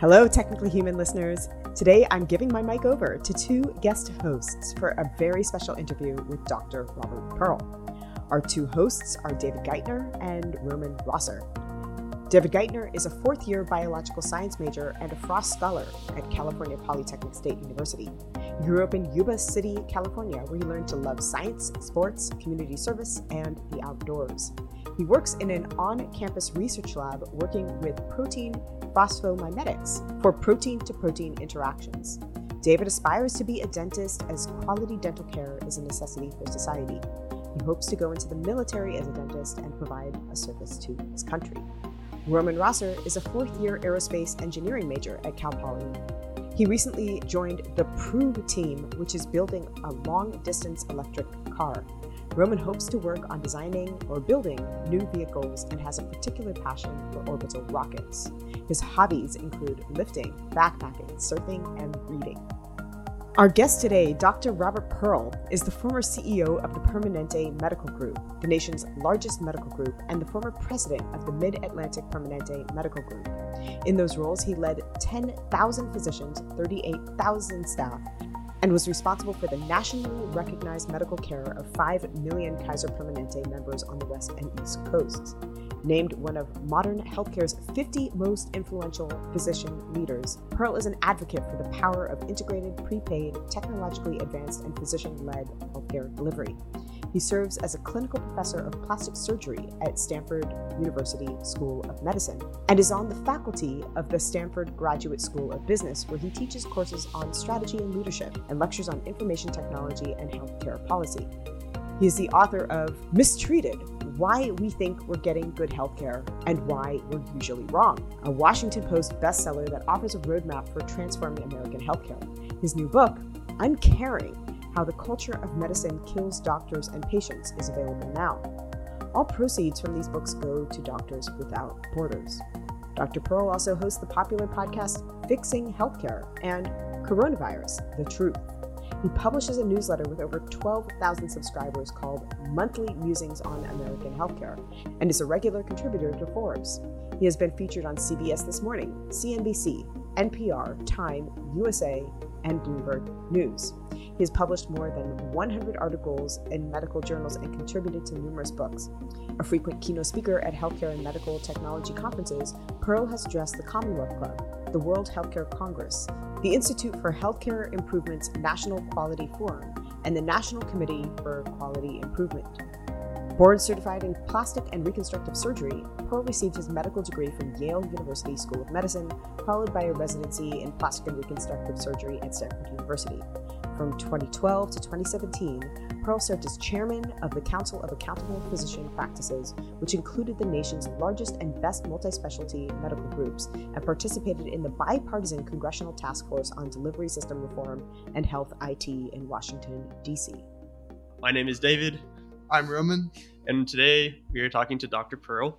Hello, Technically Human listeners. Today I'm giving my mic over to two guest hosts for a very special interview with Dr. Robert Pearl. Our two hosts are David Geithner and Roman Rosser. David Geithner is a fourth year biological science major and a Frost Scholar at California Polytechnic State University. He grew up in Yuba City, California, where he learned to love science, sports, community service, and the outdoors. He works in an on campus research lab working with protein phosphomimetics for protein to protein interactions. David aspires to be a dentist as quality dental care is a necessity for society. He hopes to go into the military as a dentist and provide a service to his country. Roman Rosser is a fourth year aerospace engineering major at Cal Poly. He recently joined the Prove team, which is building a long distance electric car. Roman hopes to work on designing or building new vehicles and has a particular passion for orbital rockets. His hobbies include lifting, backpacking, surfing, and reading. Our guest today, Dr. Robert Pearl, is the former CEO of the Permanente Medical Group, the nation's largest medical group, and the former president of the Mid Atlantic Permanente Medical Group. In those roles, he led 10,000 physicians, 38,000 staff, and was responsible for the nationally recognized medical care of 5 million Kaiser Permanente members on the West and East Coasts. Named one of modern healthcare's 50 most influential physician leaders, Pearl is an advocate for the power of integrated, prepaid, technologically advanced, and physician led healthcare delivery. He serves as a clinical professor of plastic surgery at Stanford University School of Medicine and is on the faculty of the Stanford Graduate School of Business, where he teaches courses on strategy and leadership and lectures on information technology and healthcare policy. He is the author of Mistreated Why We Think We're Getting Good Healthcare and Why We're Usually Wrong, a Washington Post bestseller that offers a roadmap for transforming American healthcare. His new book, Uncaring how the Culture of Medicine Kills Doctors and Patients is available now. All proceeds from these books go to Doctors Without Borders. Dr. Pearl also hosts the popular podcast Fixing Healthcare and Coronavirus The Truth. He publishes a newsletter with over 12,000 subscribers called Monthly Musings on American Healthcare and is a regular contributor to Forbes. He has been featured on CBS This Morning, CNBC, NPR, Time, USA, and Bloomberg News. He has published more than 100 articles in medical journals and contributed to numerous books. A frequent keynote speaker at healthcare and medical technology conferences, Pearl has addressed the Commonwealth Club, the World Healthcare Congress, the Institute for Healthcare Improvement's National Quality Forum, and the National Committee for Quality Improvement. Board certified in plastic and reconstructive surgery, Pearl received his medical degree from Yale University School of Medicine, followed by a residency in plastic and reconstructive surgery at Stanford University. From 2012 to 2017, Pearl served as chairman of the Council of Accountable Physician Practices, which included the nation's largest and best multi specialty medical groups, and participated in the bipartisan Congressional Task Force on Delivery System Reform and Health IT in Washington, D.C. My name is David. I'm Roman. And today we are talking to Dr. Pearl.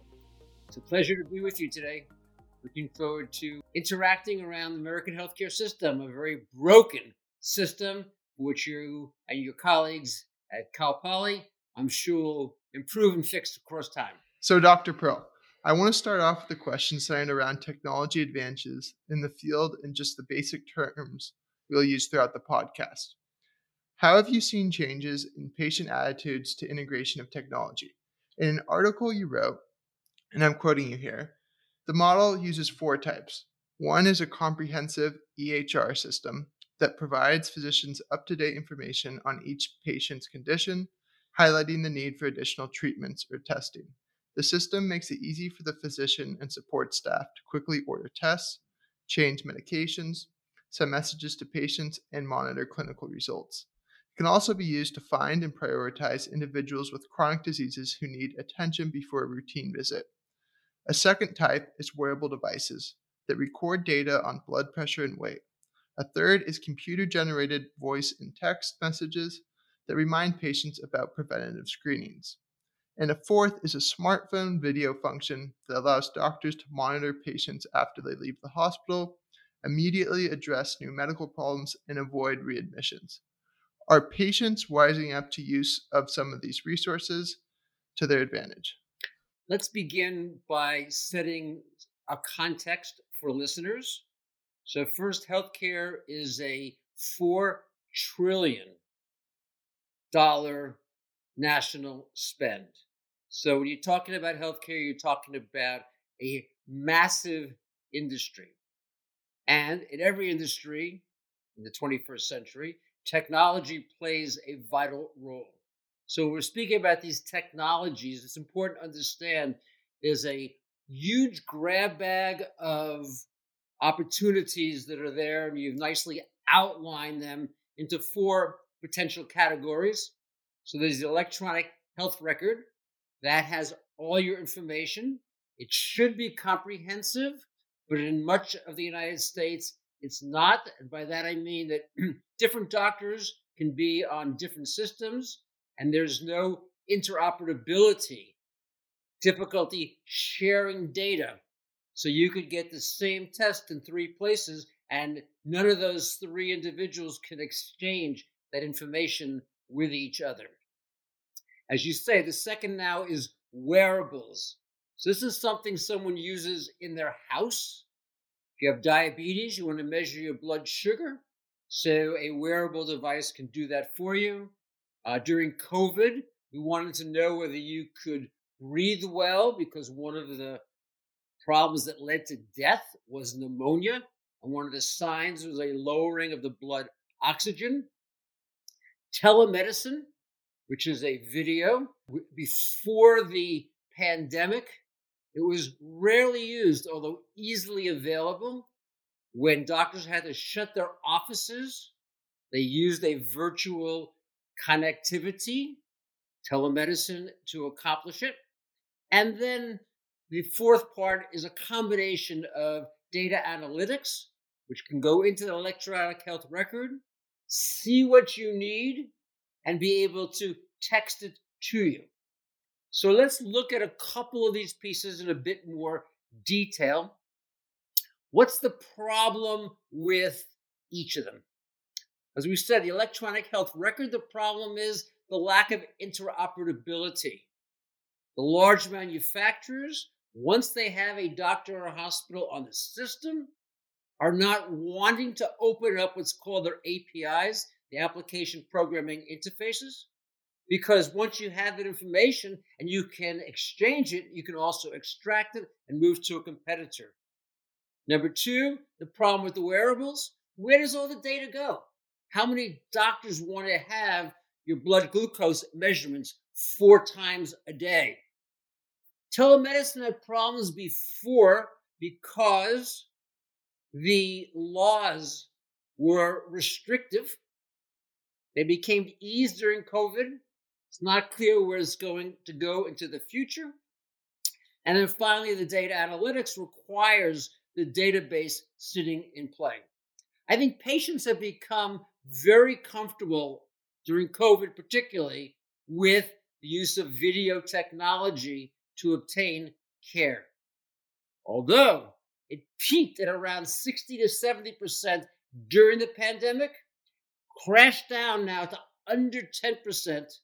It's a pleasure to be with you today. Looking forward to interacting around the American healthcare system, a very broken system, which you and your colleagues at Cal Poly, I'm sure will improve and fix across time. So, Dr. Pearl, I want to start off with a question centered around technology advances in the field and just the basic terms we'll use throughout the podcast. How have you seen changes in patient attitudes to integration of technology? In an article you wrote, and I'm quoting you here, the model uses four types. One is a comprehensive EHR system, that provides physicians up to date information on each patient's condition, highlighting the need for additional treatments or testing. The system makes it easy for the physician and support staff to quickly order tests, change medications, send messages to patients, and monitor clinical results. Can also be used to find and prioritize individuals with chronic diseases who need attention before a routine visit. A second type is wearable devices that record data on blood pressure and weight A third is computer generated voice and text messages that remind patients about preventative screenings. And a fourth is a smartphone video function that allows doctors to monitor patients after they leave the hospital, immediately address new medical problems, and avoid readmissions. Are patients wising up to use of some of these resources to their advantage? Let's begin by setting a context for listeners. So, first, healthcare is a $4 trillion national spend. So when you're talking about healthcare, you're talking about a massive industry. And in every industry in the 21st century, technology plays a vital role. So we're speaking about these technologies. It's important to understand there's a huge grab bag of opportunities that are there, and you've nicely outlined them into four potential categories. So there's the electronic health record, that has all your information. It should be comprehensive, but in much of the United States, it's not. And by that I mean that different doctors can be on different systems, and there's no interoperability, difficulty sharing data. So you could get the same test in three places, and none of those three individuals can exchange that information with each other. As you say, the second now is wearables. So this is something someone uses in their house. If you have diabetes, you want to measure your blood sugar. So a wearable device can do that for you. Uh, during COVID, we wanted to know whether you could breathe well because one of the problems that led to death was pneumonia. And one of the signs was a lowering of the blood oxygen. Telemedicine, which is a video. Before the pandemic, it was rarely used, although easily available. When doctors had to shut their offices, they used a virtual connectivity, telemedicine, to accomplish it. And then the fourth part is a combination of data analytics, which can go into the electronic health record, see what you need, and be able to text it to you. So let's look at a couple of these pieces in a bit more detail. What's the problem with each of them? As we said, the electronic health record, the problem is the lack of interoperability. The large manufacturers, once they have a doctor or hospital on the system, are not wanting to open up what's called their APIs, the application programming interfaces, because once you have that information and you can exchange it, you can also extract it and move to a competitor. Number two, the problem with the wearables where does all the data go? How many doctors want to have your blood glucose measurements four times a day? Telemedicine had problems before because the laws were restrictive they became eased during COVID. It's not clear where it's going to go into the future. And then finally, the data analytics requires the database sitting in play. I think patients have become very comfortable during COVID, particularly with the use of video technology to obtain care. Although it peaked at around 60 to 70% during the pandemic, crashed down now to under 10%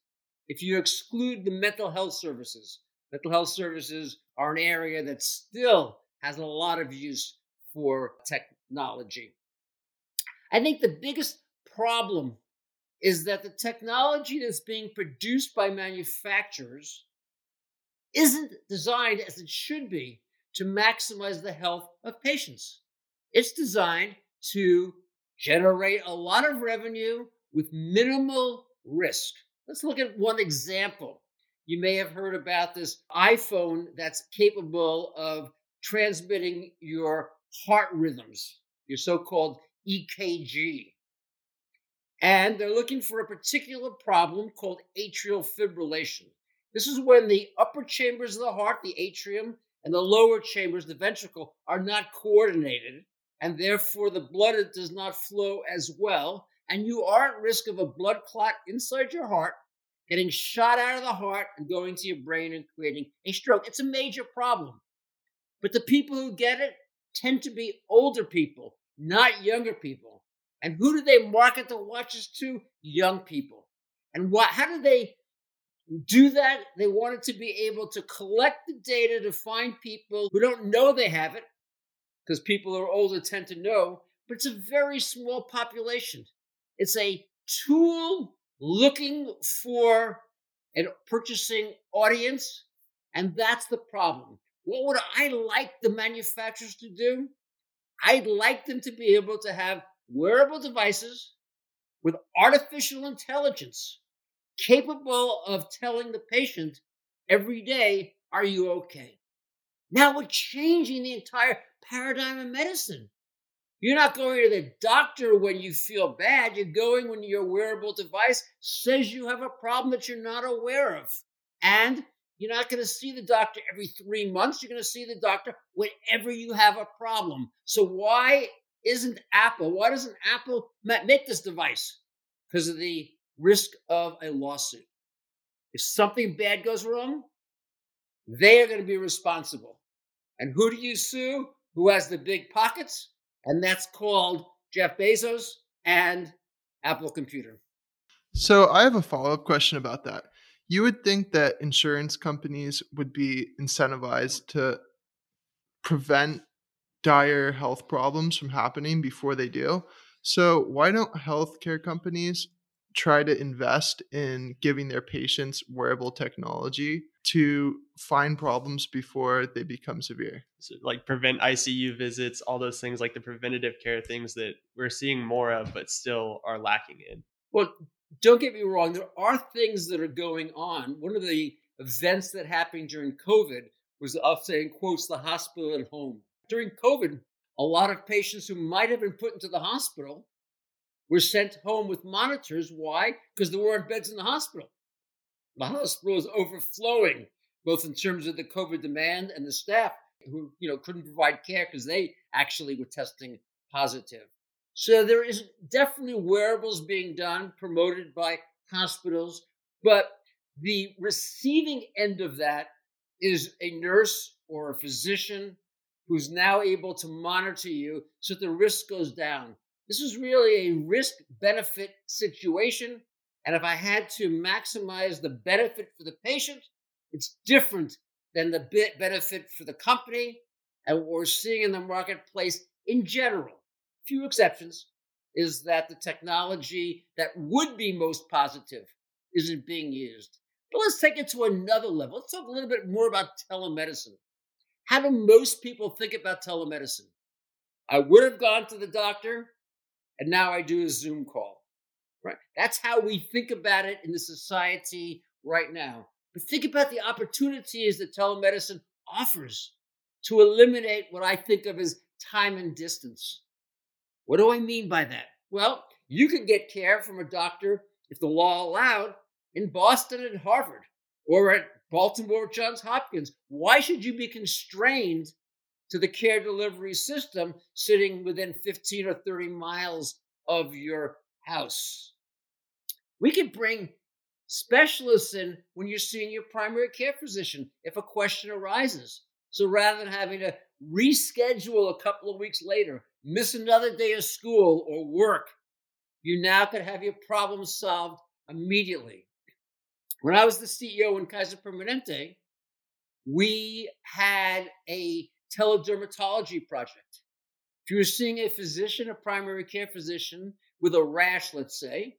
if you exclude the mental health services. Mental health services are an area that still has a lot of use for technology. I think the biggest problem is that the technology that's being produced by manufacturers isn't designed as it should be to maximize the health of patients. It's designed to generate a lot of revenue with minimal risk. Let's look at one example. You may have heard about this iPhone that's capable of transmitting your heart rhythms, your so called EKG. And they're looking for a particular problem called atrial fibrillation. This is when the upper chambers of the heart, the atrium, and the lower chambers, the ventricle, are not coordinated and therefore the blood does not flow as well, and you are at risk of a blood clot inside your heart getting shot out of the heart and going to your brain and creating a stroke. It's a major problem. But the people who get it tend to be older people, not younger people. And who do they market the watches to? Young people. And what how do they do that? They wanted to be able to collect the data to find people who don't know they have it, because people who are older tend to know, but it's a very small population. It's a tool looking for a purchasing audience, and that's the problem. What would I like the manufacturers to do? I'd like them to be able to have wearable devices with artificial intelligence capable of telling the patient every day, Are you okay? Now we're changing the entire paradigm of medicine. You're not going to the doctor when you feel bad. You're going when your wearable device says you have a problem that you're not aware of. And you're not going to see the doctor every three months. You're going to see the doctor whenever you have a problem. So, why isn't Apple, why doesn't Apple make this device? Because of the risk of a lawsuit. If something bad goes wrong, they are going to be responsible. And who do you sue? Who has the big pockets? And that's called Jeff Bezos and Apple Computer. So I have a follow up question about that. You would think that insurance companies would be incentivized to prevent dire health problems from happening before they do. So why don't healthcare companies try to invest in giving their patients wearable technology to find problems before they become severe. So like prevent ICU visits, all those things like the preventative care things that we're seeing more of, but still are lacking in. Well, don't get me wrong, there are things that are going on. One of the events that happened during COVID was, I'll say in quotes, the hospital at home. During COVID, a lot of patients who might have been put into the hospital were sent home with monitors. Why? Because there weren't beds in the hospital. The hospital was overflowing, both in terms of the COVID demand and the staff who you know couldn't provide care because they actually were testing positive. So there is definitely wearables being done, promoted by hospitals, but the receiving end of that is a nurse or a physician who's now able to monitor you so the risk goes down. This is really a risk benefit situation. And if I had to maximize the benefit for the patient, it's different than the benefit for the company and what we're seeing in the marketplace in general. Few exceptions is that the technology that would be most positive isn't being used. But let's take it to another level. Let's talk a little bit more about telemedicine. How do most people think about telemedicine? I would have gone to the doctor and now I do a Zoom call. Right? That's how we think about it in the society right now. But think about the opportunities that telemedicine offers to eliminate what I think of as time and distance. What do I mean by that? Well, you can get care from a doctor, if the law allowed, in Boston and Harvard or at Baltimore Johns Hopkins. Why should you be constrained to the care delivery system sitting within 15 or 30 miles of your house. We can bring specialists in when you're seeing your primary care physician if a question arises. So rather than having to reschedule a couple of weeks later, miss another day of school or work, you now could have your problem solved immediately. When I was the CEO in Kaiser Permanente, we had a teledermatology project. If you were seeing a physician, a primary care physician, with a rash, let's say,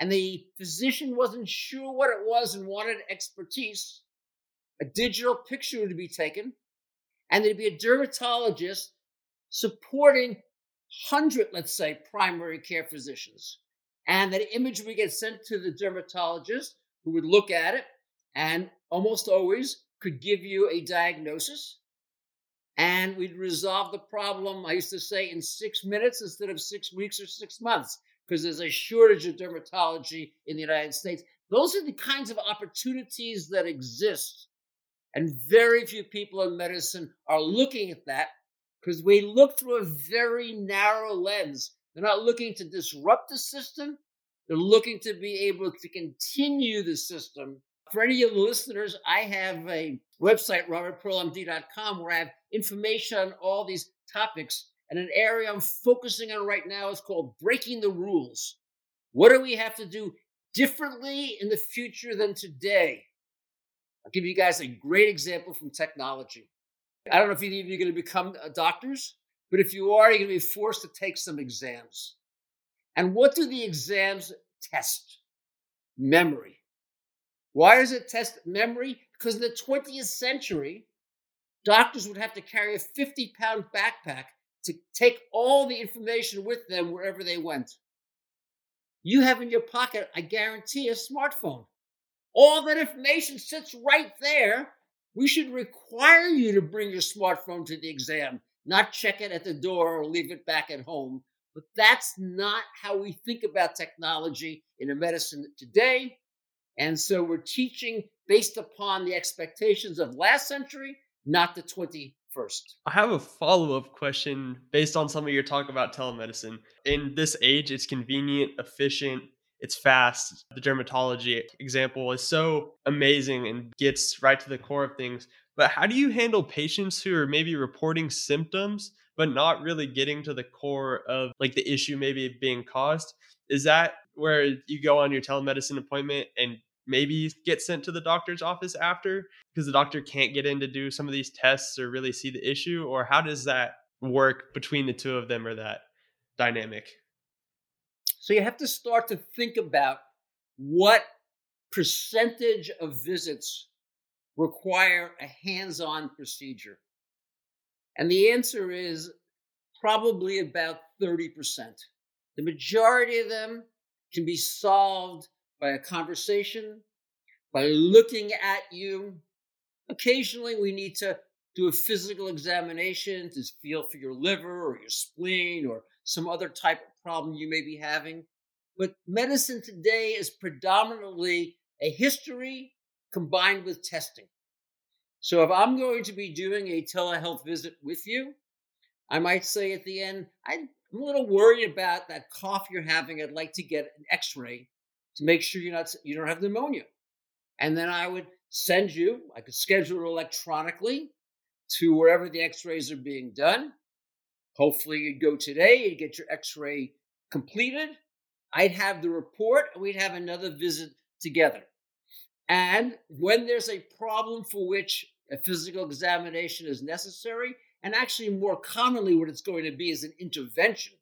and the physician wasn't sure what it was and wanted expertise, a digital picture to be taken, and there'd be a dermatologist supporting 100, let's say, primary care physicians. And that image would get sent to the dermatologist who would look at it and almost always could give you a diagnosis and we'd resolve the problem, I used to say, in six minutes instead of six weeks or six months, because there's a shortage of dermatology in the United States. Those are the kinds of opportunities that exist. And very few people in medicine are looking at that because we look through a very narrow lens. They're not looking to disrupt the system. They're looking to be able to continue the system. For any of the listeners, I have a website, robertpearlmd.com, where I have information on all these topics. And an area I'm focusing on right now is called breaking the rules. What do we have to do differently in the future than today? I'll give you guys a great example from technology. I don't know if any of you are going to become uh, doctors, but if you are, you're going to be forced to take some exams. And what do the exams test? Memory. Why does it test memory? Because in the 20th century, doctors would have to carry a 50 pound backpack to take all the information with them wherever they went. You have in your pocket, I guarantee, a smartphone. All that information sits right there. We should require you to bring your smartphone to the exam, not check it at the door or leave it back at home. But that's not how we think about technology in a medicine today. And so we're teaching based upon the expectations of last century, not the 21st. I have a follow up question based on some of your talk about telemedicine. In this age, it's convenient, efficient, it's fast. The dermatology example is so amazing and gets right to the core of things. But how do you handle patients who are maybe reporting symptoms but not really getting to the core of like the issue maybe being caused? Is that where you go on your telemedicine appointment and maybe get sent to the doctor's office after because the doctor can't get in to do some of these tests or really see the issue or how does that work between the two of them or that dynamic? So you have to start to think about what percentage of visits require a hands-on procedure. And the answer is probably about 30% the majority of them can be solved by a conversation, by looking at you. Occasionally, we need to do a physical examination to feel for your liver or your spleen or some other type of problem you may be having. But medicine today is predominantly a history combined with testing. So if I'm going to be doing a telehealth visit with you, I might say at the end, I'm a little worried about that cough you're having. I'd like to get an x ray to make sure you're not you don't have pneumonia. And then I would send you, I could schedule it electronically to wherever the x-rays are being done. Hopefully you'd go today, you'd get your x-ray completed. I'd have the report and we'd have another visit together. And when there's a problem for which a physical examination is necessary, and actually more commonly what it's going to be is an intervention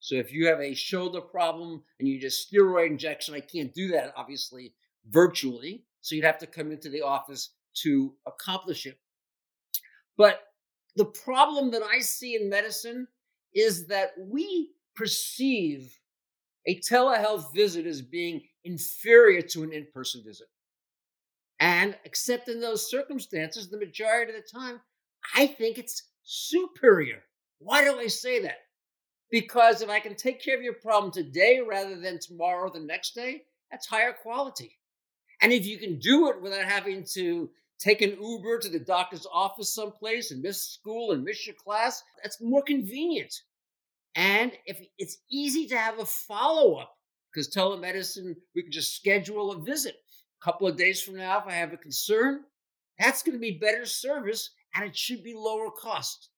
so if you have a shoulder problem and you just steroid injection, I can't do that obviously virtually. So you'd have to come into the office to accomplish it. But the problem that I see in medicine is that we perceive a telehealth visit as being inferior to an in person visit. And except in those circumstances, the majority of the time, I think it's superior. Why do I say that? Because if I can take care of your problem today rather than tomorrow or the next day, that's higher quality. And if you can do it without having to take an Uber to the doctor's office someplace and miss school and miss your class, that's more convenient. And if it's easy to have a follow up, because telemedicine, we can just schedule a visit. A couple of days from now, if I have a concern, that's going to be better service and it should be lower cost.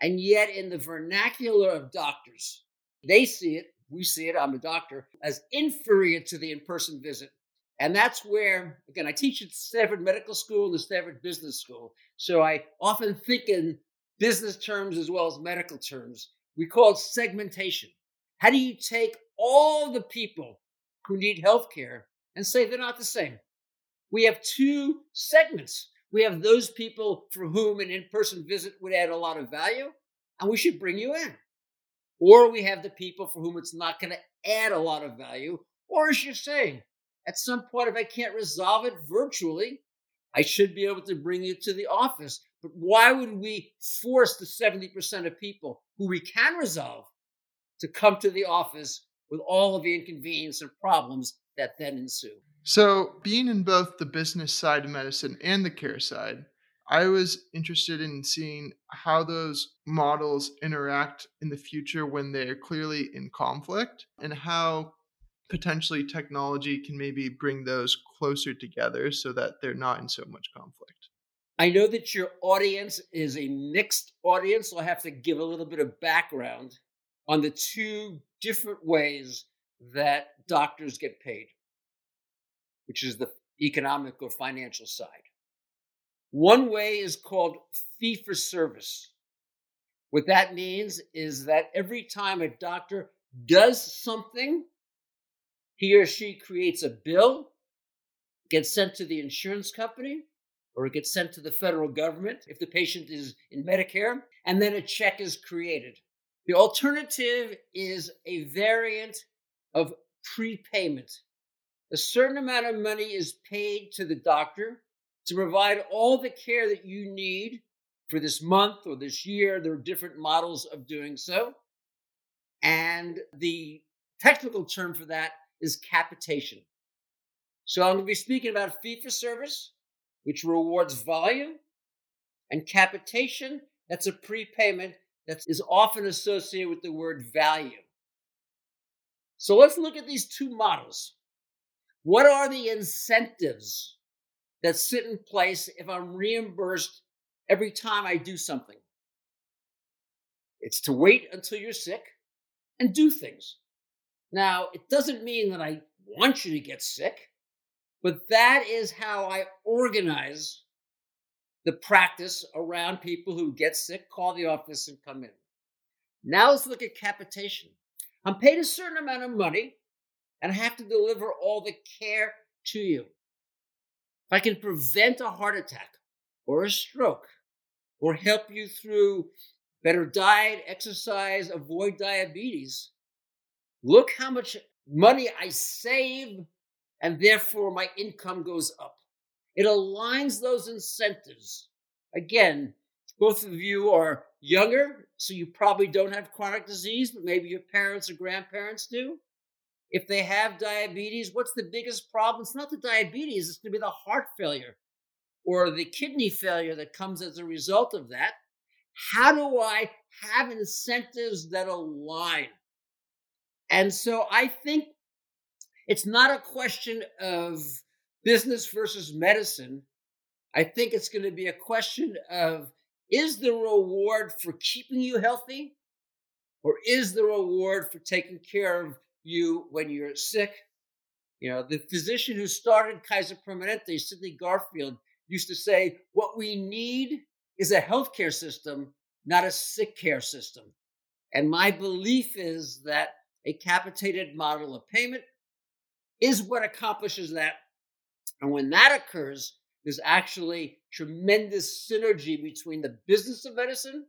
And yet, in the vernacular of doctors, they see it, we see it, I'm a doctor, as inferior to the in person visit. And that's where, again, I teach at Stanford Medical School and the Stanford Business School. So I often think in business terms as well as medical terms. We call it segmentation. How do you take all the people who need health care and say they're not the same? We have two segments we have those people for whom an in person visit would add a lot of value, and we should bring you in. Or we have the people for whom it's not going to add a lot of value. Or as you're saying, at some point, if I can't resolve it virtually, I should be able to bring you to the office. But why would we force the 70% of people who we can resolve to come to the office with all of the inconvenience and problems that then ensue? So, being in both the business side of medicine and the care side, I was interested in seeing how those models interact in the future when they're clearly in conflict and how potentially technology can maybe bring those closer together so that they're not in so much conflict. I know that your audience is a mixed audience, so I have to give a little bit of background on the two different ways that doctors get paid, which is the economic or financial side. One way is called fee for service. What that means is that every time a doctor does something, he or she creates a bill, gets sent to the insurance company, or it gets sent to the federal government if the patient is in Medicare, and then a check is created. The alternative is a variant of prepayment. A certain amount of money is paid to the doctor to provide all the care that you need for this month or this year. There are different models of doing so. And the technical term for that is capitation. So I'm going to be speaking about fee for service, which rewards volume, and capitation, that's a prepayment that is often associated with the word value. So let's look at these two models. What are the incentives that sit in place if I'm reimbursed every time I do something? It's to wait until you're sick and do things. Now, it doesn't mean that I want you to get sick, but that is how I organize the practice around people who get sick, call the office, and come in. Now let's look at capitation. I'm paid a certain amount of money and I have to deliver all the care to you. If I can prevent a heart attack or a stroke or help you through better diet, exercise, avoid diabetes, look how much money I save and therefore my income goes up. It aligns those incentives. Again, both of you are younger, so you probably don't have chronic disease, but maybe your parents or grandparents do. If they have diabetes, what's the biggest problem? It's not the diabetes, it's going to be the heart failure or the kidney failure that comes as a result of that. How do I have incentives that align? And so I think it's not a question of business versus medicine, I think it's going to be a question of is the reward for keeping you healthy or is the reward for taking care of you when you're sick? You know, the physician who started Kaiser Permanente, Sidney Garfield, used to say, What we need is a healthcare system, not a sick care system. And my belief is that a capitated model of payment is what accomplishes that and when that occurs, there's actually tremendous synergy between the business of medicine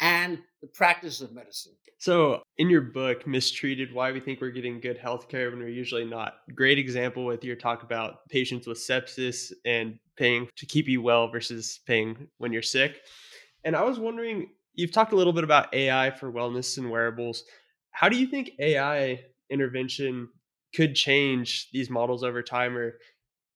and the practice of medicine. So, in your book, Mistreated Why We Think We're Getting Good Healthcare When We're Usually Not, great example with your talk about patients with sepsis and paying to keep you well versus paying when you're sick. And I was wondering, you've talked a little bit about AI for wellness and wearables. How do you think AI intervention could change these models over time or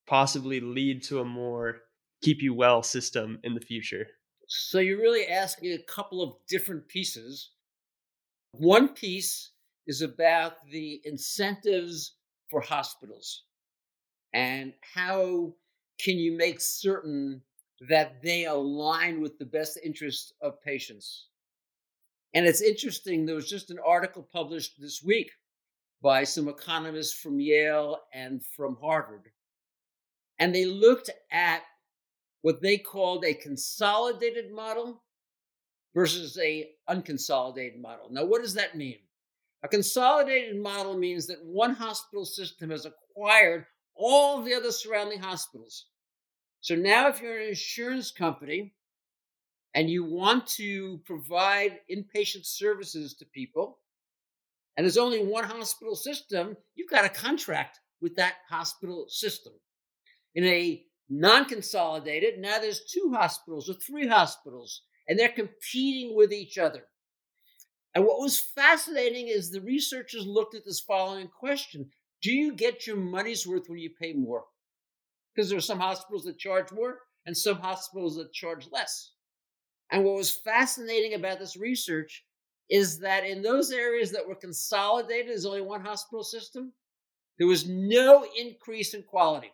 possibly lead to a more keep you well system in the future? So you're really asking a couple of different pieces. One piece is about the incentives for hospitals and how can you make certain that they align with the best interests of patients. And it's interesting, there was just an article published this week by some economists from Yale and from Harvard and they looked at what they called a consolidated model versus a unconsolidated model. Now, what does that mean? A consolidated model means that one hospital system has acquired all the other surrounding hospitals. So now, if you're an insurance company and you want to provide inpatient services to people, and there's only one hospital system, you've got a contract with that hospital system in a non consolidated, now there's two hospitals or three hospitals, and they're competing with each other. And what was fascinating is the researchers looked at this following question Do you get your money's worth when you pay more? Because there are some hospitals that charge more, and some hospitals that charge less. And what was fascinating about this research is that in those areas that were consolidated as only one hospital system, there was no increase in quality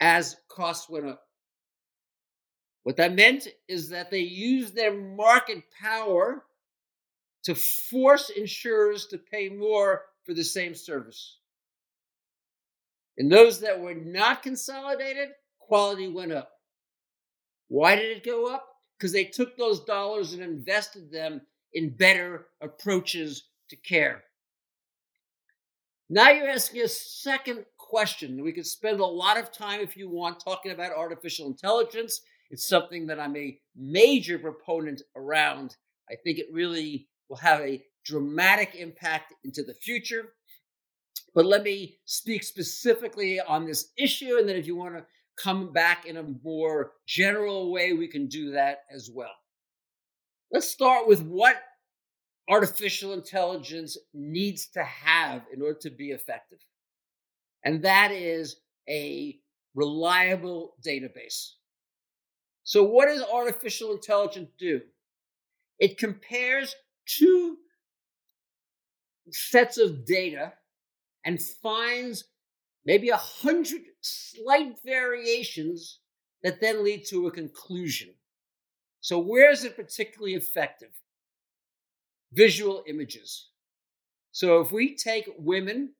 as costs went up. What that meant is that they used their market power to force insurers to pay more for the same service. In those that were not consolidated, quality went up. Why did it go up? Because they took those dollars and invested them in better approaches to care. Now you're asking a second question. We could spend a lot of time, if you want, talking about artificial intelligence. It's something that I'm a major proponent around. I think it really will have a dramatic impact into the future. But let me speak specifically on this issue, and then if you want to come back in a more general way, we can do that as well. Let's start with what artificial intelligence needs to have in order to be effective. And that is a reliable database. So, what does artificial intelligence do? It compares two sets of data and finds maybe a hundred slight variations that then lead to a conclusion. So, where is it particularly effective? Visual images. So, if we take women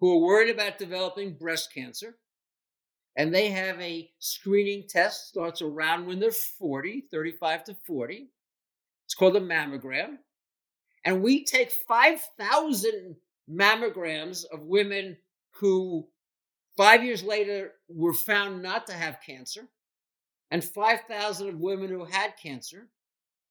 who are worried about developing breast cancer and they have a screening test starts around when they're 40 35 to 40 it's called a mammogram and we take 5000 mammograms of women who five years later were found not to have cancer, and 5,000 of women who had cancer.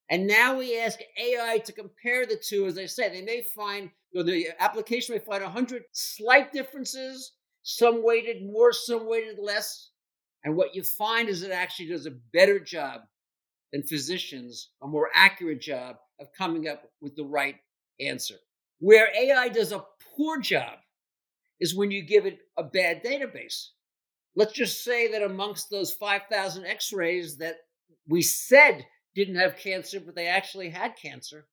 And now we ask AI to compare the two. As I said, they may find, you know, the application may find 100 slight differences, some weighted more, some weighted less. And what you find is it actually does a better job than physicians, a more accurate job of coming up with the right answer. Where AI does a poor job is when you give it a bad database. Let's just say that amongst those 5,000 x rays that we said didn't have cancer, but they actually had cancer,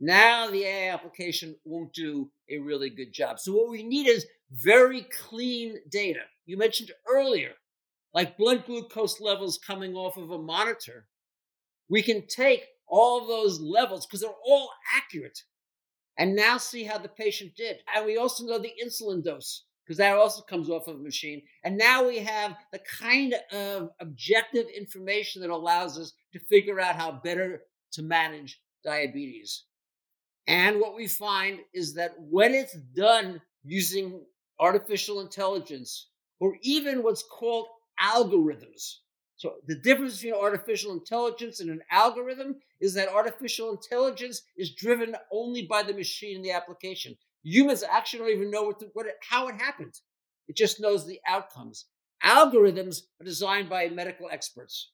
now the AI application won't do a really good job. So, what we need is very clean data. You mentioned earlier, like blood glucose levels coming off of a monitor. We can take all those levels because they're all accurate and now see how the patient did. And we also know the insulin dose because that also comes off of a machine. And now we have the kind of objective information that allows us to figure out how better to manage diabetes. And what we find is that when it's done using artificial intelligence or even what's called algorithms, so the difference between artificial intelligence and an algorithm is that artificial intelligence is driven only by the machine and the application. Humans actually don't even know what, the, what it, how it happened. It just knows the outcomes. Algorithms are designed by medical experts.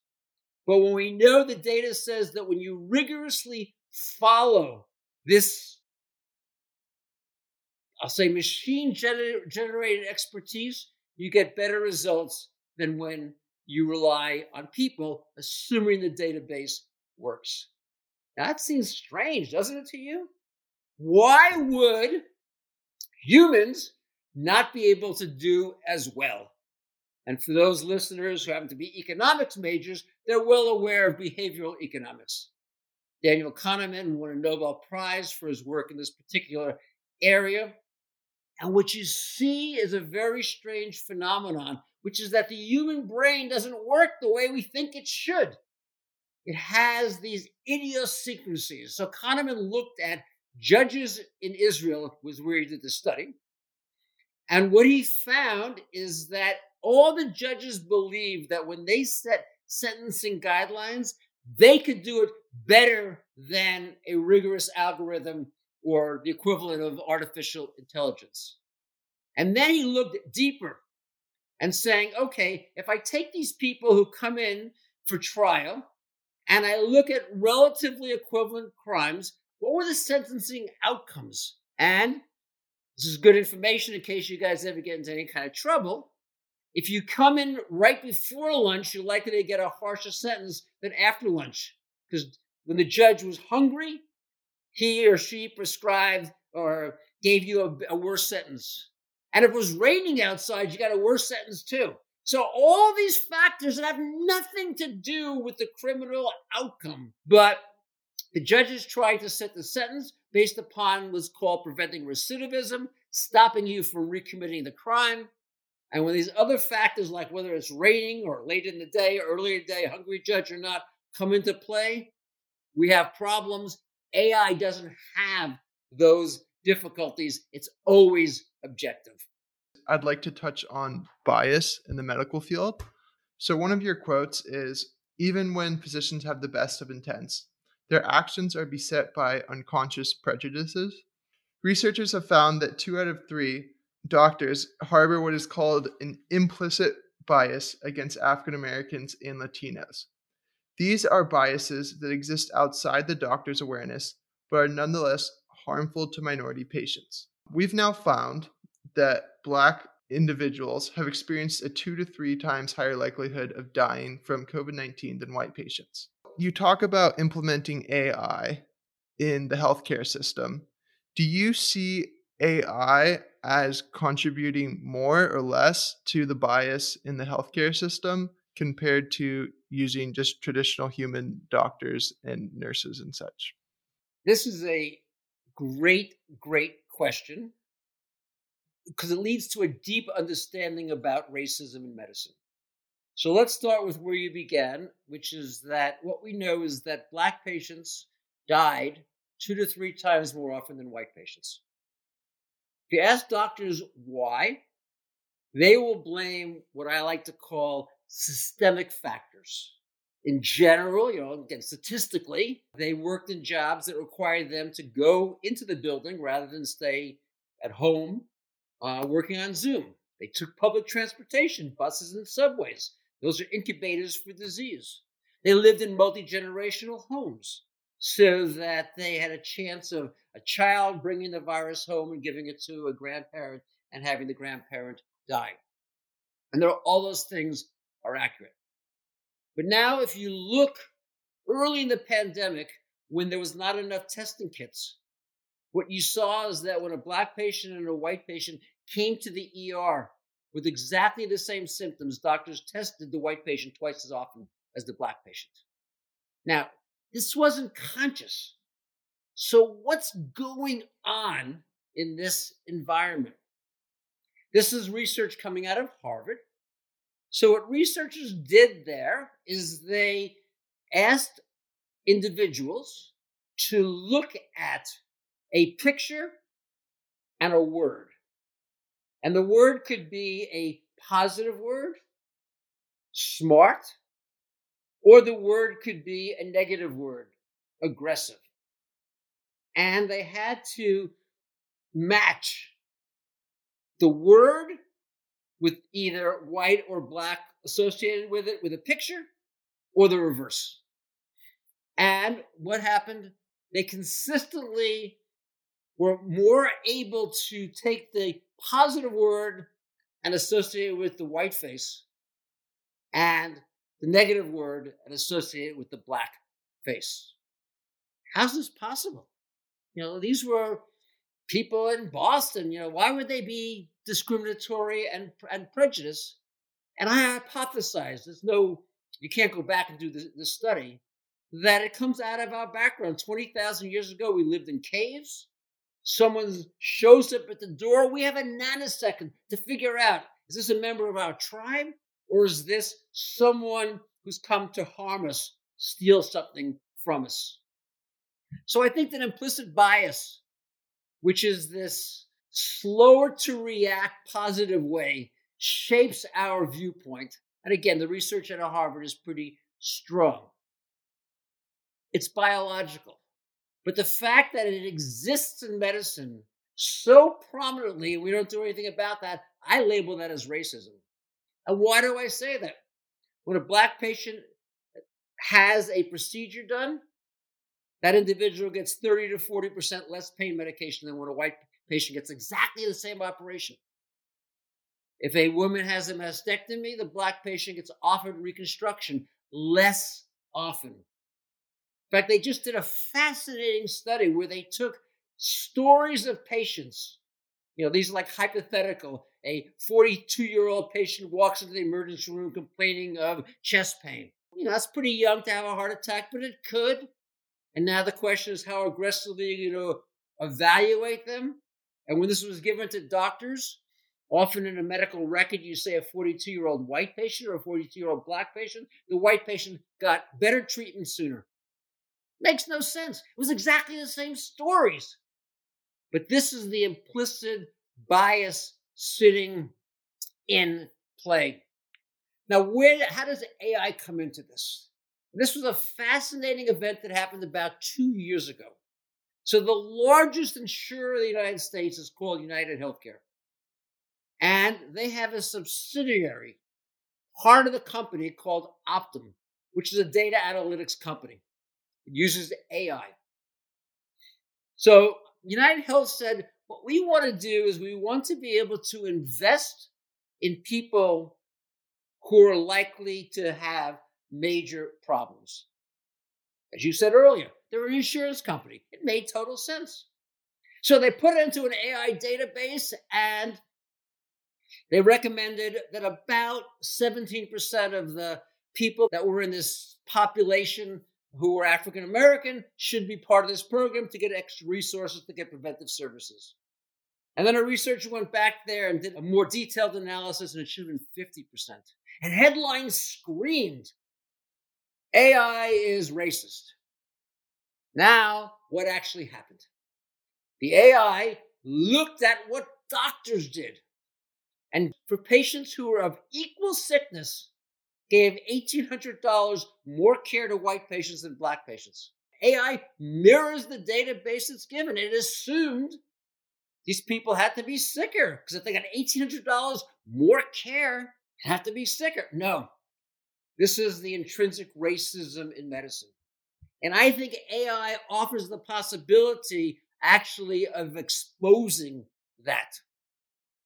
But when we know the data says that when you rigorously follow this, I'll say machine gener- generated expertise, you get better results than when you rely on people, assuming the database works. That seems strange, doesn't it to you? Why would humans not be able to do as well? And for those listeners who happen to be economics majors, they're well aware of behavioral economics. Daniel Kahneman won a Nobel Prize for his work in this particular area. And what you see is a very strange phenomenon which is that the human brain doesn't work the way we think it should. It has these idiosyncrasies. So Kahneman looked at judges in Israel, was where he did the study. And what he found is that all the judges believed that when they set sentencing guidelines, they could do it better than a rigorous algorithm or the equivalent of artificial intelligence. And then he looked deeper and saying, okay, if I take these people who come in for trial and I look at relatively equivalent crimes, what were the sentencing outcomes? And this is good information in case you guys ever get into any kind of trouble. If you come in right before lunch, you're likely to get a harsher sentence than after lunch. Because when the judge was hungry, he or she prescribed or gave you a, a worse sentence. And if it was raining outside, you got a worse sentence too. So all these factors that have nothing to do with the criminal outcome, but the judges try to set the sentence based upon what's called preventing recidivism, stopping you from recommitting the crime. And when these other factors, like whether it's raining or late in the day, early in the day, hungry judge or not, come into play, we have problems. AI doesn't have those difficulties. It's always objective. I'd like to touch on bias in the medical field. So, one of your quotes is even when physicians have the best of intents, their actions are beset by unconscious prejudices. Researchers have found that two out of three doctors harbor what is called an implicit bias against African Americans and Latinos. These are biases that exist outside the doctor's awareness, but are nonetheless harmful to minority patients. We've now found that Black individuals have experienced a two to three times higher likelihood of dying from COVID 19 than white patients you talk about implementing AI in the healthcare system. Do you see AI as contributing more or less to the bias in the healthcare system compared to using just traditional human doctors and nurses and such? This is a great, great question because it leads to a deep understanding about racism in medicine. So let's start with where you began, which is that what we know is that black patients died two to three times more often than white patients. If you ask doctors why, they will blame what I like to call systemic factors. In general, you know, again, statistically, they worked in jobs that required them to go into the building rather than stay at home uh, working on Zoom. They took public transportation, buses, and subways. Those are incubators for disease. They lived in multi generational homes so that they had a chance of a child bringing the virus home and giving it to a grandparent and having the grandparent die. And there, all those things are accurate. But now, if you look early in the pandemic, when there was not enough testing kits, what you saw is that when a black patient and a white patient came to the ER with exactly the same symptoms, doctors tested the white patient twice as often as the black patient. Now, this wasn't conscious. So, what's going on in this environment? This is research coming out of Harvard. So, what researchers did there is they asked individuals to look at a picture and a word. And the word could be a positive word, smart, or the word could be a negative word, aggressive. And they had to match the word with either white or black associated with it with a picture or the reverse. And what happened? They consistently were more able to take the positive word and associate it with the white face, and the negative word and associate it with the black face. How's this possible? You know, these were people in Boston. You know, why would they be discriminatory and and prejudice? And I hypothesize there's no, you can't go back and do this, this study, that it comes out of our background. 20,000 years ago, we lived in caves someone shows up at the door, we have a nanosecond to figure out is this a member of our tribe or is this someone who's come to harm us, steal something from us? So I think that implicit bias, which is this slower to react positive way, shapes our viewpoint. And again, the research at Harvard is pretty strong. It's biological. But the fact that it exists in medicine so prominently, we don't do anything about that, I label that as racism. And why do I say that? When a black patient has a procedure done, that individual gets 30 to 40% less pain medication than when a white patient gets exactly the same operation. If a woman has a mastectomy, the black patient gets offered reconstruction less often. In fact, they just did a fascinating study where they took stories of patients. You know, these are like hypothetical. A 42 year old patient walks into the emergency room complaining of chest pain. You know, that's pretty young to have a heart attack, but it could. And now the question is how aggressively you know evaluate them. And when this was given to doctors, often in a medical record, you say a 42 year old white patient or a 42 year old black patient. The white patient got better treatment sooner. Makes no sense. It was exactly the same stories. But this is the implicit bias sitting in play. Now, where how does AI come into this? This was a fascinating event that happened about two years ago. So, the largest insurer in the United States is called United Healthcare. And they have a subsidiary, part of the company called Optum, which is a data analytics company. It uses AI. So, United Health said, what we want to do is we want to be able to invest in people who are likely to have major problems. As you said earlier, they're an insurance company. It made total sense. So they put it into an AI database and they recommended that about 17% of the people that were in this population who were African American should be part of this program to get extra resources to get preventive services. And then a researcher went back there and did a more detailed analysis, and it should have been 50%. And headlines screamed AI is racist. Now, what actually happened? The AI looked at what doctors did. And for patients who were of equal sickness, gave $1,800 more care to white patients than black patients. AI mirrors the database it's given. It assumed these people had to be sicker because if they got $1,800 more care, they have to be sicker. No, this is the intrinsic racism in medicine. And I think AI offers the possibility actually of exposing that.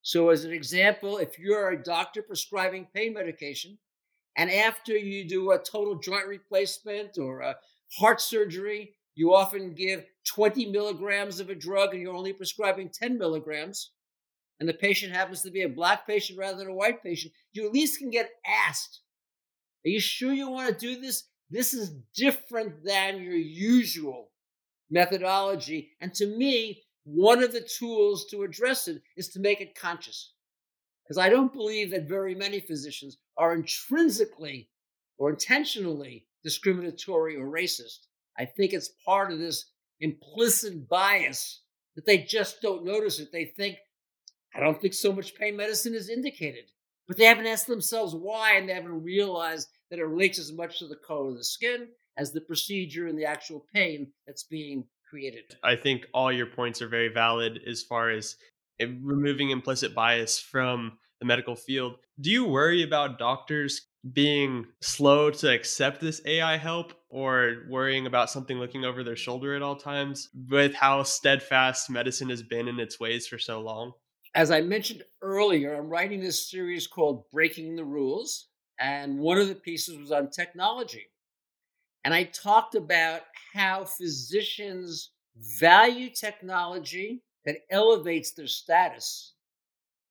So, as an example, if you're a doctor prescribing pain medication, and after you do a total joint replacement or a heart surgery, you often give 20 milligrams of a drug and you're only prescribing 10 milligrams, and the patient happens to be a black patient rather than a white patient, you at least can get asked, Are you sure you want to do this? This is different than your usual methodology. And to me, one of the tools to address it is to make it conscious. Because I don't believe that very many physicians are intrinsically or intentionally discriminatory or racist. I think it's part of this implicit bias that they just don't notice it. They think, I don't think so much pain medicine is indicated. But they haven't asked themselves why, and they haven't realized that it relates as much to the color of the skin as the procedure and the actual pain that's being created. I think all your points are very valid as far as removing implicit bias from the medical field. Do you worry about doctors being slow to accept this AI help or worrying about something looking over their shoulder at all times with how steadfast medicine has been in its ways for so long? As I mentioned earlier, I'm writing this series called Breaking the Rules, and one of the pieces was on technology. And I talked about how physicians value technology that elevates their status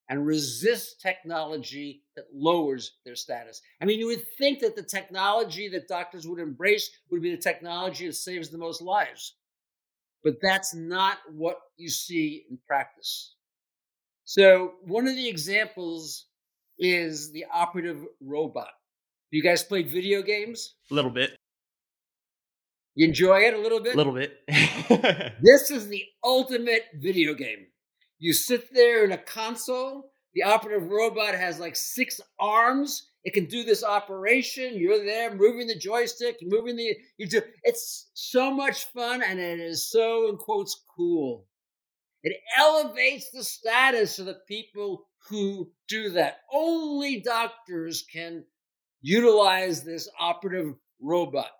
and resist technology that lowers their status. I mean, you would think that the technology that doctors would embrace would be the technology that saves the most lives. But that's not what you see in practice. So, one of the examples is the operative robot. You guys played video games? A little bit. You enjoy it a little bit? A little bit. this is the ultimate video game. You sit there in a console. The operative robot has like six arms. It can do this operation. You're there moving the joystick, moving the you do. It's so much fun, and it is so in quotes cool. It elevates the status of the people who do that. Only doctors can utilize this operative robot.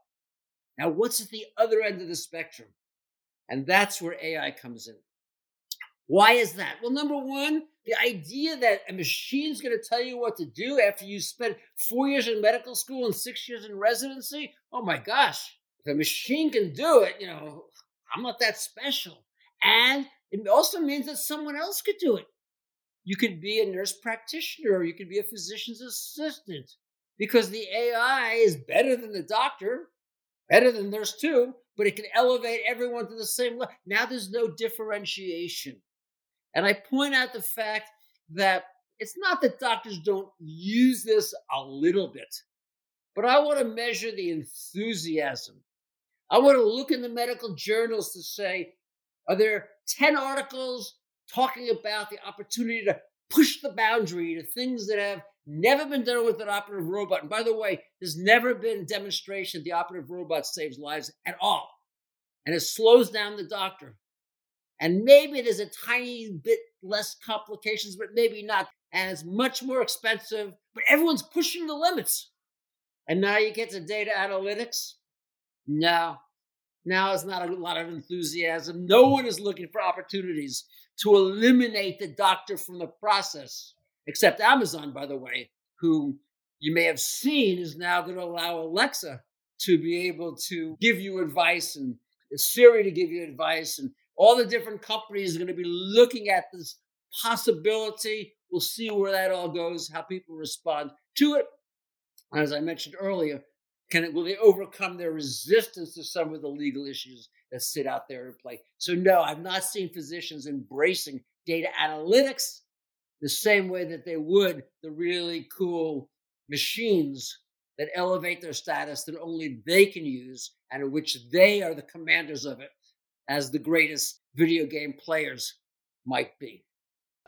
Now, what's at the other end of the spectrum? And that's where AI comes in. Why is that? Well, number one, The idea that a machine's going to tell you what to do after you spent four years in medical school and six years in residency, oh my gosh, if a machine can do it, you know, I'm not that special. And it also means that someone else could do it. You could be a nurse practitioner or you could be a physician's assistant because the AI is better than the doctor, better than nurse too, but it can elevate everyone to the same level. Now there's no differentiation. And I point out the fact that it's not that doctors don't use this a little bit, but I want to measure the enthusiasm. I want to look in the medical journals to say, are there 10 articles talking about the opportunity to push the boundary to things that have never been done with an operative robot? And by the way, there's never been demonstration the operative robot saves lives at all. And it slows down the doctor. And maybe there's a tiny bit less complications, but maybe not. And it's much more expensive, but everyone's pushing the limits. And now you get to data analytics. No, now it's not a lot of enthusiasm. No one is looking for opportunities to eliminate the doctor from the process, except Amazon, by the way, who you may have seen is now going to allow Alexa to be able to give you advice and uh, Siri to give you advice and all the different companies are going to be looking at this possibility. We'll see where that all goes, how people respond to it. As I mentioned earlier, can it will they overcome their resistance to some of the legal issues that sit out there in play? So no, I've not seen physicians embracing data analytics the same way that they would the really cool machines that elevate their status that only they can use and which they are the commanders of it as the greatest video game players might be.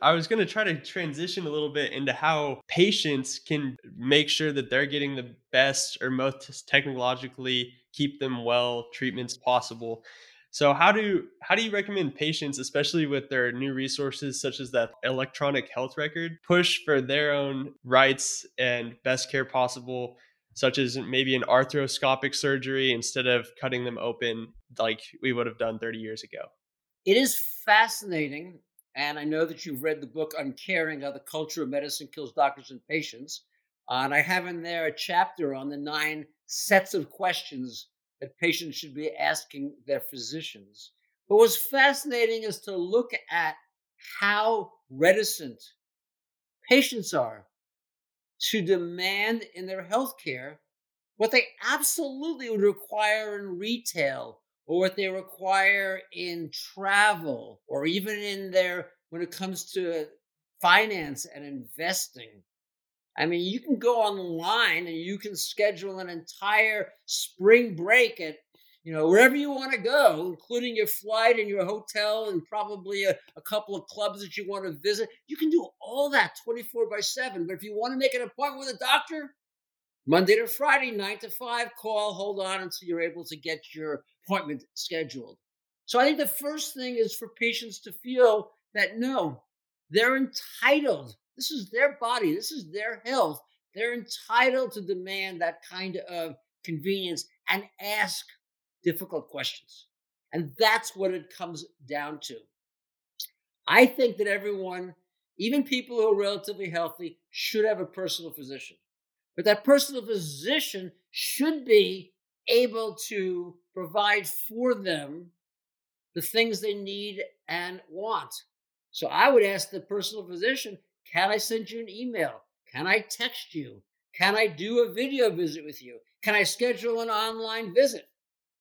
I was going to try to transition a little bit into how patients can make sure that they're getting the best or most technologically keep them well treatments possible. So how do how do you recommend patients, especially with their new resources such as that electronic health record, push for their own rights and best care possible such as maybe an arthroscopic surgery instead of cutting them open like we would have done 30 years ago. It is fascinating. And I know that you've read the book Uncaring How the Culture of Medicine Kills Doctors and Patients. Uh, and I have in there a chapter on the nine sets of questions that patients should be asking their physicians. But what's fascinating is to look at how reticent patients are to demand in their healthcare what they absolutely would require in retail or what they require in travel or even in their when it comes to finance and investing. I mean, you can go online and you can schedule an entire spring break at you know, wherever you want to go, including your flight and your hotel and probably a, a couple of clubs that you want to visit, you can do all that 24 by 7. But if you want to make an appointment with a doctor, Monday to Friday, 9 to 5, call, hold on until you're able to get your appointment scheduled. So I think the first thing is for patients to feel that no, they're entitled. This is their body, this is their health. They're entitled to demand that kind of convenience and ask difficult questions. And that's what it comes down to. I think that everyone, even people who are relatively healthy, should have a personal physician. But that personal physician should be able to provide for them the things they need and want. So I would ask the personal physician, can I send you an email? Can I text you? Can I do a video visit with you? Can I schedule an online visit?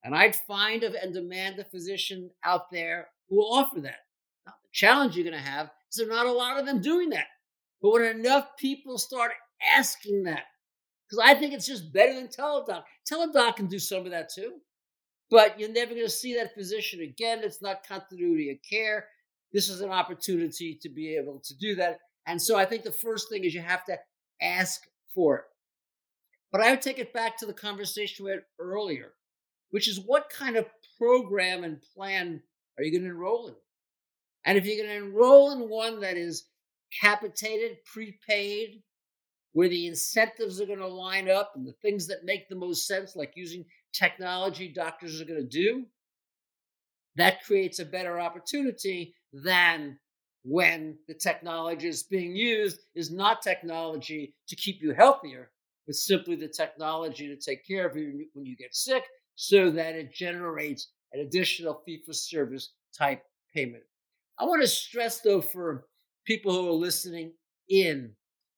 And I'd find and demand a physician out there who will offer that. Now, the challenge you're going to have is there are not a lot of them doing that. But when enough people start asking that, because I think it's just better than Teladoc. Teladoc can do some of that too, but you're never going to see that physician again. It's not continuity of care. This is an opportunity to be able to do that. And so I think the first thing is you have to ask for it. But I would take it back to the conversation we had earlier which is what kind of program and plan are you going to enroll in? And if you're going to enroll in one that is capitated, prepaid, where the incentives are going to line up and the things that make the most sense, like using technology doctors are going to do, that creates a better opportunity than when the technology is being used is not technology to keep you healthier, but simply the technology to take care of you when you get sick so that it generates an additional fee for service type payment. I want to stress, though, for people who are listening in,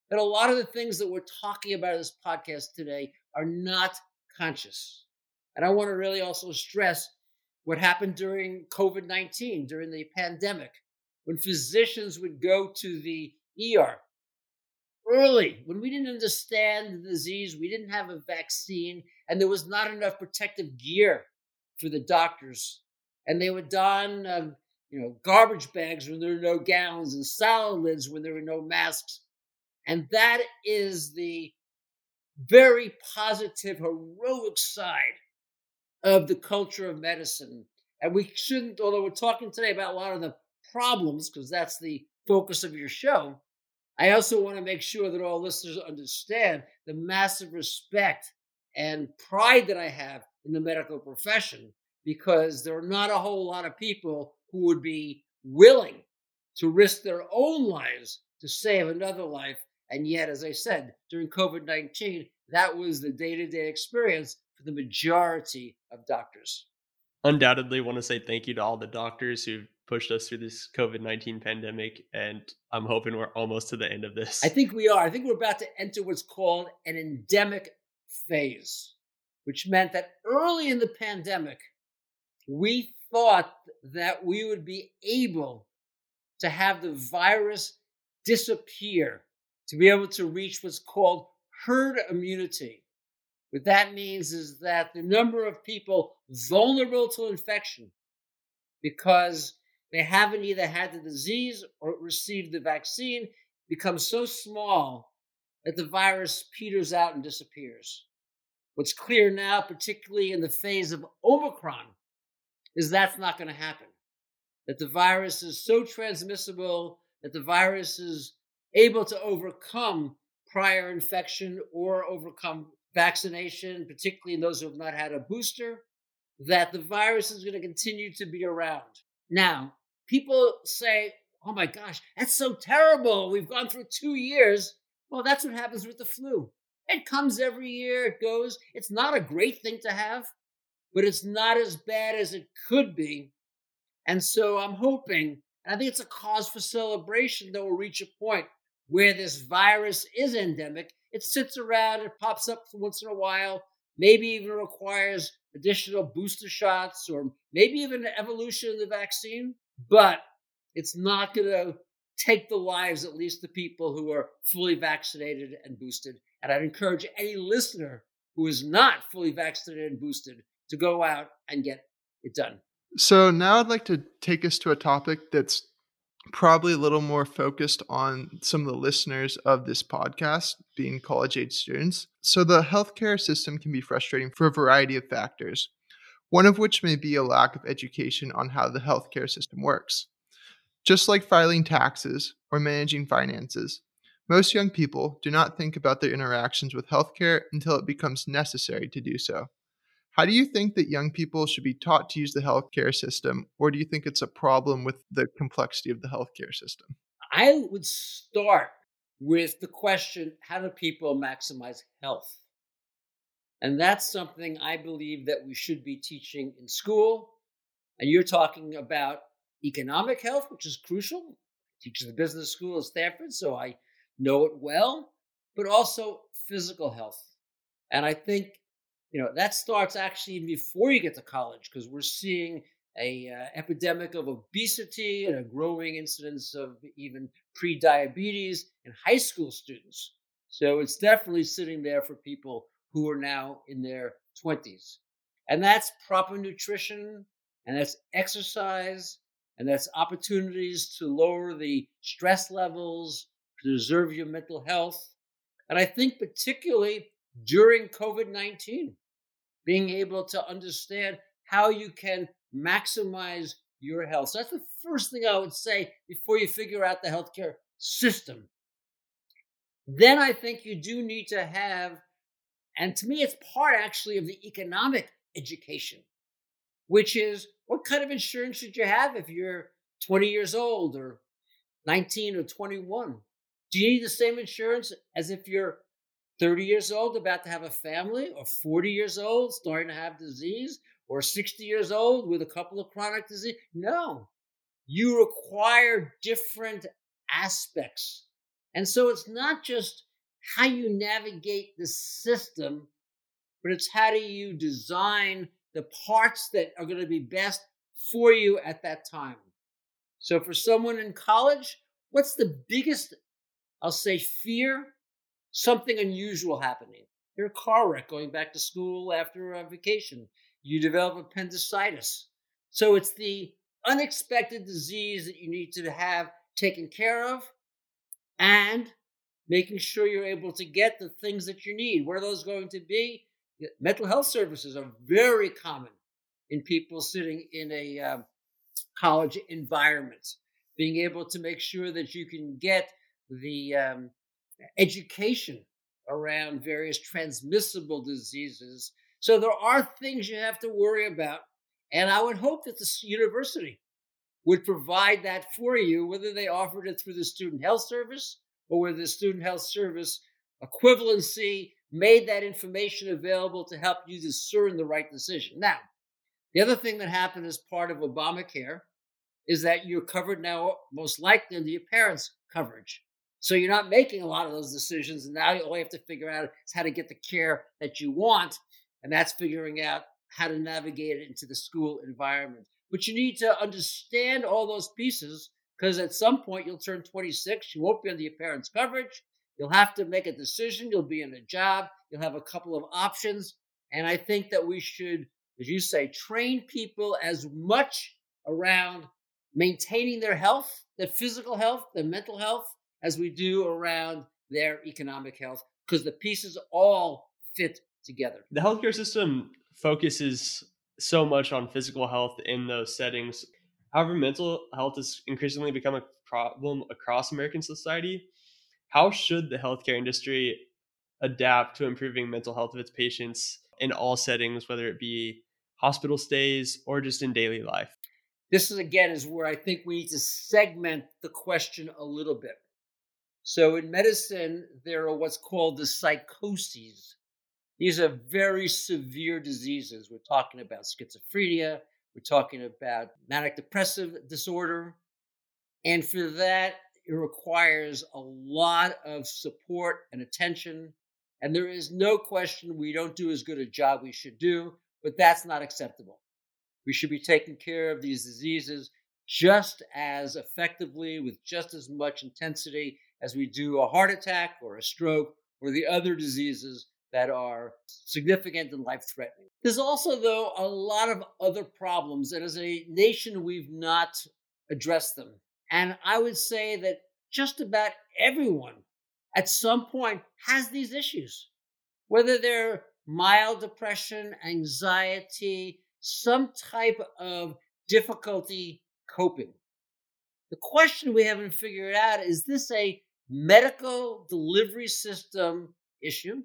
that a lot of the things that we're talking about in this podcast today are not conscious. And I want to really also stress what happened during COVID 19, during the pandemic, when physicians would go to the ER early, when we didn't understand the disease, we didn't have a vaccine, and there was not enough protective gear for the doctors. And they would don, um, you know, garbage bags when there were no gowns and salad lids when there were no masks. And that is the very positive, heroic side of the culture of medicine. And we shouldn't, although we're talking today about a lot of the problems, because that's the focus of your show, I also want to make sure that all listeners understand the massive respect and pride that I have in the medical profession, because there are not a whole lot of people who would be willing to risk their own lives to save another life. And yet, as I said, during COVID 19, that was the day to day experience for the majority of doctors. Undoubtedly, want to say thank you to all the doctors who've pushed us through this COVID 19 pandemic. And I'm hoping we're almost to the end of this. I think we are. I think we're about to enter what's called an endemic phase, which meant that early in the pandemic, we thought that we would be able to have the virus disappear, to be able to reach what's called herd immunity. What that means is that the number of people vulnerable to infection because they haven't either had the disease or received the vaccine becomes so small that the virus peters out and disappears. What's clear now, particularly in the phase of Omicron, is that's not going to happen. That the virus is so transmissible that the virus is able to overcome prior infection or overcome vaccination, particularly in those who have not had a booster, that the virus is going to continue to be around. Now, people say, oh my gosh, that's so terrible. We've gone through two years. Well, that's what happens with the flu. It comes every year, it goes. It's not a great thing to have, but it's not as bad as it could be. And so I'm hoping, and I think it's a cause for celebration that we'll reach a point where this virus is endemic it sits around, it pops up once in a while, maybe even requires additional booster shots or maybe even an evolution of the vaccine, but it's not going to take the lives, at least the people who are fully vaccinated and boosted. And I'd encourage any listener who is not fully vaccinated and boosted to go out and get it done. So now I'd like to take us to a topic that's probably a little more focused on some of the listeners of this podcast being college age students. So, the healthcare system can be frustrating for a variety of factors, one of which may be a lack of education on how the healthcare system works. Just like filing taxes or managing finances, most young people do not think about their interactions with healthcare until it becomes necessary to do so. How do you think that young people should be taught to use the healthcare system, or do you think it's a problem with the complexity of the healthcare system? I would start with the question how do people maximize health? And that's something I believe that we should be teaching in school. And you're talking about economic health, which is crucial. I teach the business school at Stanford, so I know it well, but also physical health. And I think you know that starts actually even before you get to college because we're seeing a uh, epidemic of obesity and a growing incidence of even pre-diabetes in high school students so it's definitely sitting there for people who are now in their 20s and that's proper nutrition and that's exercise and that's opportunities to lower the stress levels preserve your mental health and i think particularly during covid-19 being able to understand how you can maximize your health. So that's the first thing I would say before you figure out the healthcare system. Then I think you do need to have, and to me, it's part actually of the economic education, which is what kind of insurance should you have if you're 20 years old or 19 or 21? Do you need the same insurance as if you're 30 years old, about to have a family, or 40 years old, starting to have disease, or 60 years old with a couple of chronic disease? No. You require different aspects. And so it's not just how you navigate the system, but it's how do you design the parts that are going to be best for you at that time. So for someone in college, what's the biggest, I'll say, fear? Something unusual happening. You're a car wreck going back to school after a vacation. You develop appendicitis. So it's the unexpected disease that you need to have taken care of and making sure you're able to get the things that you need. What are those going to be? Mental health services are very common in people sitting in a um, college environment. Being able to make sure that you can get the um, education around various transmissible diseases. So there are things you have to worry about. And I would hope that the university would provide that for you, whether they offered it through the student health service or whether the student health service equivalency made that information available to help you discern the right decision. Now, the other thing that happened as part of Obamacare is that you're covered now most likely under your parents' coverage. So you're not making a lot of those decisions. And now all you have to figure out is how to get the care that you want. And that's figuring out how to navigate it into the school environment. But you need to understand all those pieces because at some point you'll turn 26. You won't be under your parents' coverage. You'll have to make a decision. You'll be in a job. You'll have a couple of options. And I think that we should, as you say, train people as much around maintaining their health, their physical health, their mental health, as we do around their economic health, because the pieces all fit together. The healthcare system focuses so much on physical health in those settings. However, mental health has increasingly become a problem across American society. How should the healthcare industry adapt to improving mental health of its patients in all settings, whether it be hospital stays or just in daily life? This is again is where I think we need to segment the question a little bit. So in medicine, there are what's called the psychoses. These are very severe diseases. We're talking about schizophrenia, we're talking about manic depressive disorder. And for that, it requires a lot of support and attention. And there is no question we don't do as good a job we should do, but that's not acceptable. We should be taking care of these diseases just as effectively, with just as much intensity as we do a heart attack or a stroke or the other diseases that are significant and life threatening. There's also, though, a lot of other problems, and as a nation, we've not addressed them. And I would say that just about everyone at some point has these issues, whether they're mild depression, anxiety, some type of difficulty coping. The question we haven't figured out is this a medical delivery system issue?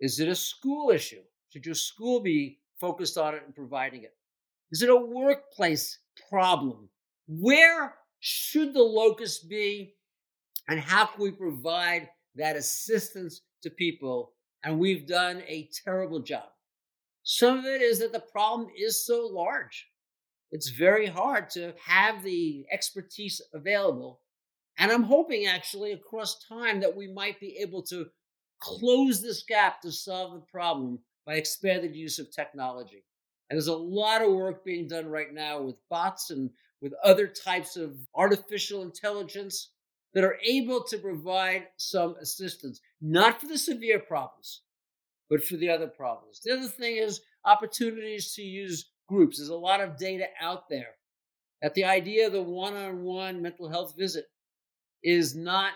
Is it a school issue? Should your school be focused on it and providing it? Is it a workplace problem? Where should the locus be? And how can we provide that assistance to people? And we've done a terrible job. Some of it is that the problem is so large. It's very hard to have the expertise available. And I'm hoping actually across time that we might be able to close this gap to solve the problem by expanded use of technology. And there's a lot of work being done right now with bots and with other types of artificial intelligence that are able to provide some assistance, not for the severe problems, but for the other problems. The other thing is opportunities to use groups. There's a lot of data out there that the idea of the one on one mental health visit is not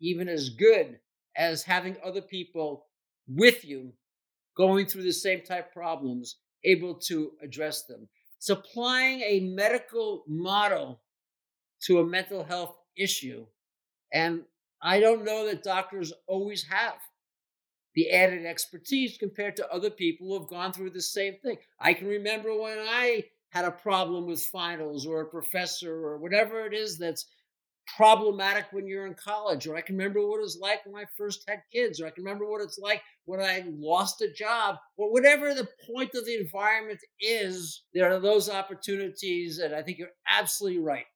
even as good as having other people with you going through the same type problems, able to address them. Supplying a medical model to a mental health issue. And I don't know that doctors always have the added expertise compared to other people who have gone through the same thing. I can remember when I had a problem with finals or a professor or whatever it is that's problematic when you're in college, or I can remember what it was like when I first had kids, or I can remember what it's like when I lost a job, or whatever the point of the environment is, there are those opportunities. And I think you're absolutely right.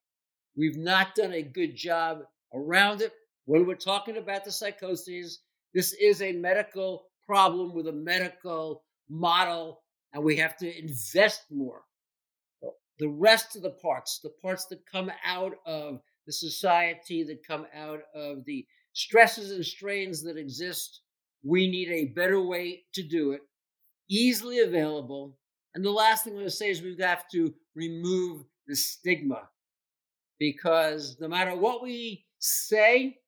We've not done a good job around it. When we're talking about the psychoses, this is a medical problem with a medical model, and we have to invest more. The rest of the parts, the parts that come out of the society, that come out of the stresses and strains that exist, we need a better way to do it, easily available. And the last thing I'm going to say is we have to remove the stigma because no matter what we say,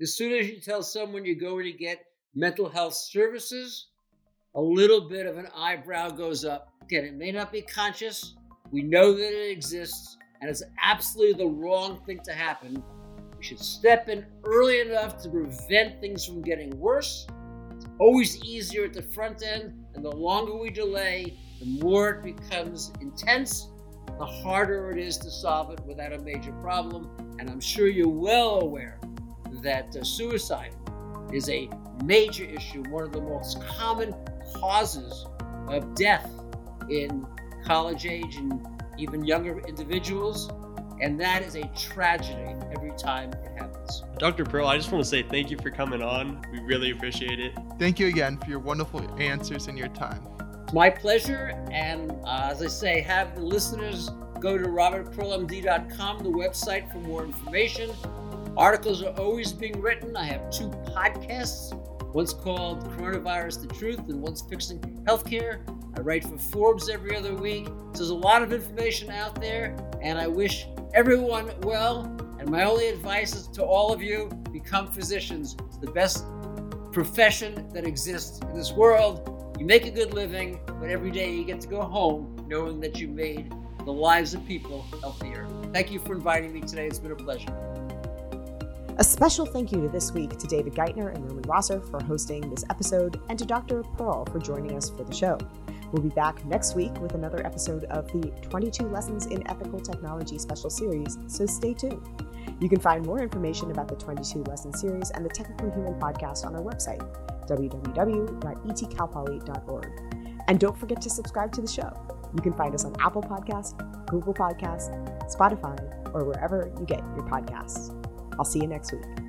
as soon as you tell someone you're going to get mental health services, a little bit of an eyebrow goes up. Again, it may not be conscious. We know that it exists, and it's absolutely the wrong thing to happen. We should step in early enough to prevent things from getting worse. It's always easier at the front end, and the longer we delay, the more it becomes intense, the harder it is to solve it without a major problem. And I'm sure you're well aware that uh, suicide is a major issue, one of the most common causes of death in college age and even younger individuals. And that is a tragedy every time it happens. Dr. Pearl, I just want to say thank you for coming on. We really appreciate it. Thank you again for your wonderful answers and your time. It's my pleasure. And uh, as I say, have the listeners go to robertpearlmd.com, the website, for more information. Articles are always being written. I have two podcasts. One's called Coronavirus the Truth, and one's Fixing Healthcare. I write for Forbes every other week. So there's a lot of information out there, and I wish everyone well. And my only advice is to all of you become physicians. It's the best profession that exists in this world. You make a good living, but every day you get to go home knowing that you made the lives of people healthier. Thank you for inviting me today. It's been a pleasure. A special thank you to this week to David Geithner and Roman Rosser for hosting this episode, and to Dr. Pearl for joining us for the show. We'll be back next week with another episode of the 22 Lessons in Ethical Technology special series, so stay tuned. You can find more information about the 22 Lesson series and the Technically Human podcast on our website, www.etcalpoly.org. And don't forget to subscribe to the show. You can find us on Apple Podcasts, Google Podcasts, Spotify, or wherever you get your podcasts. I'll see you next week.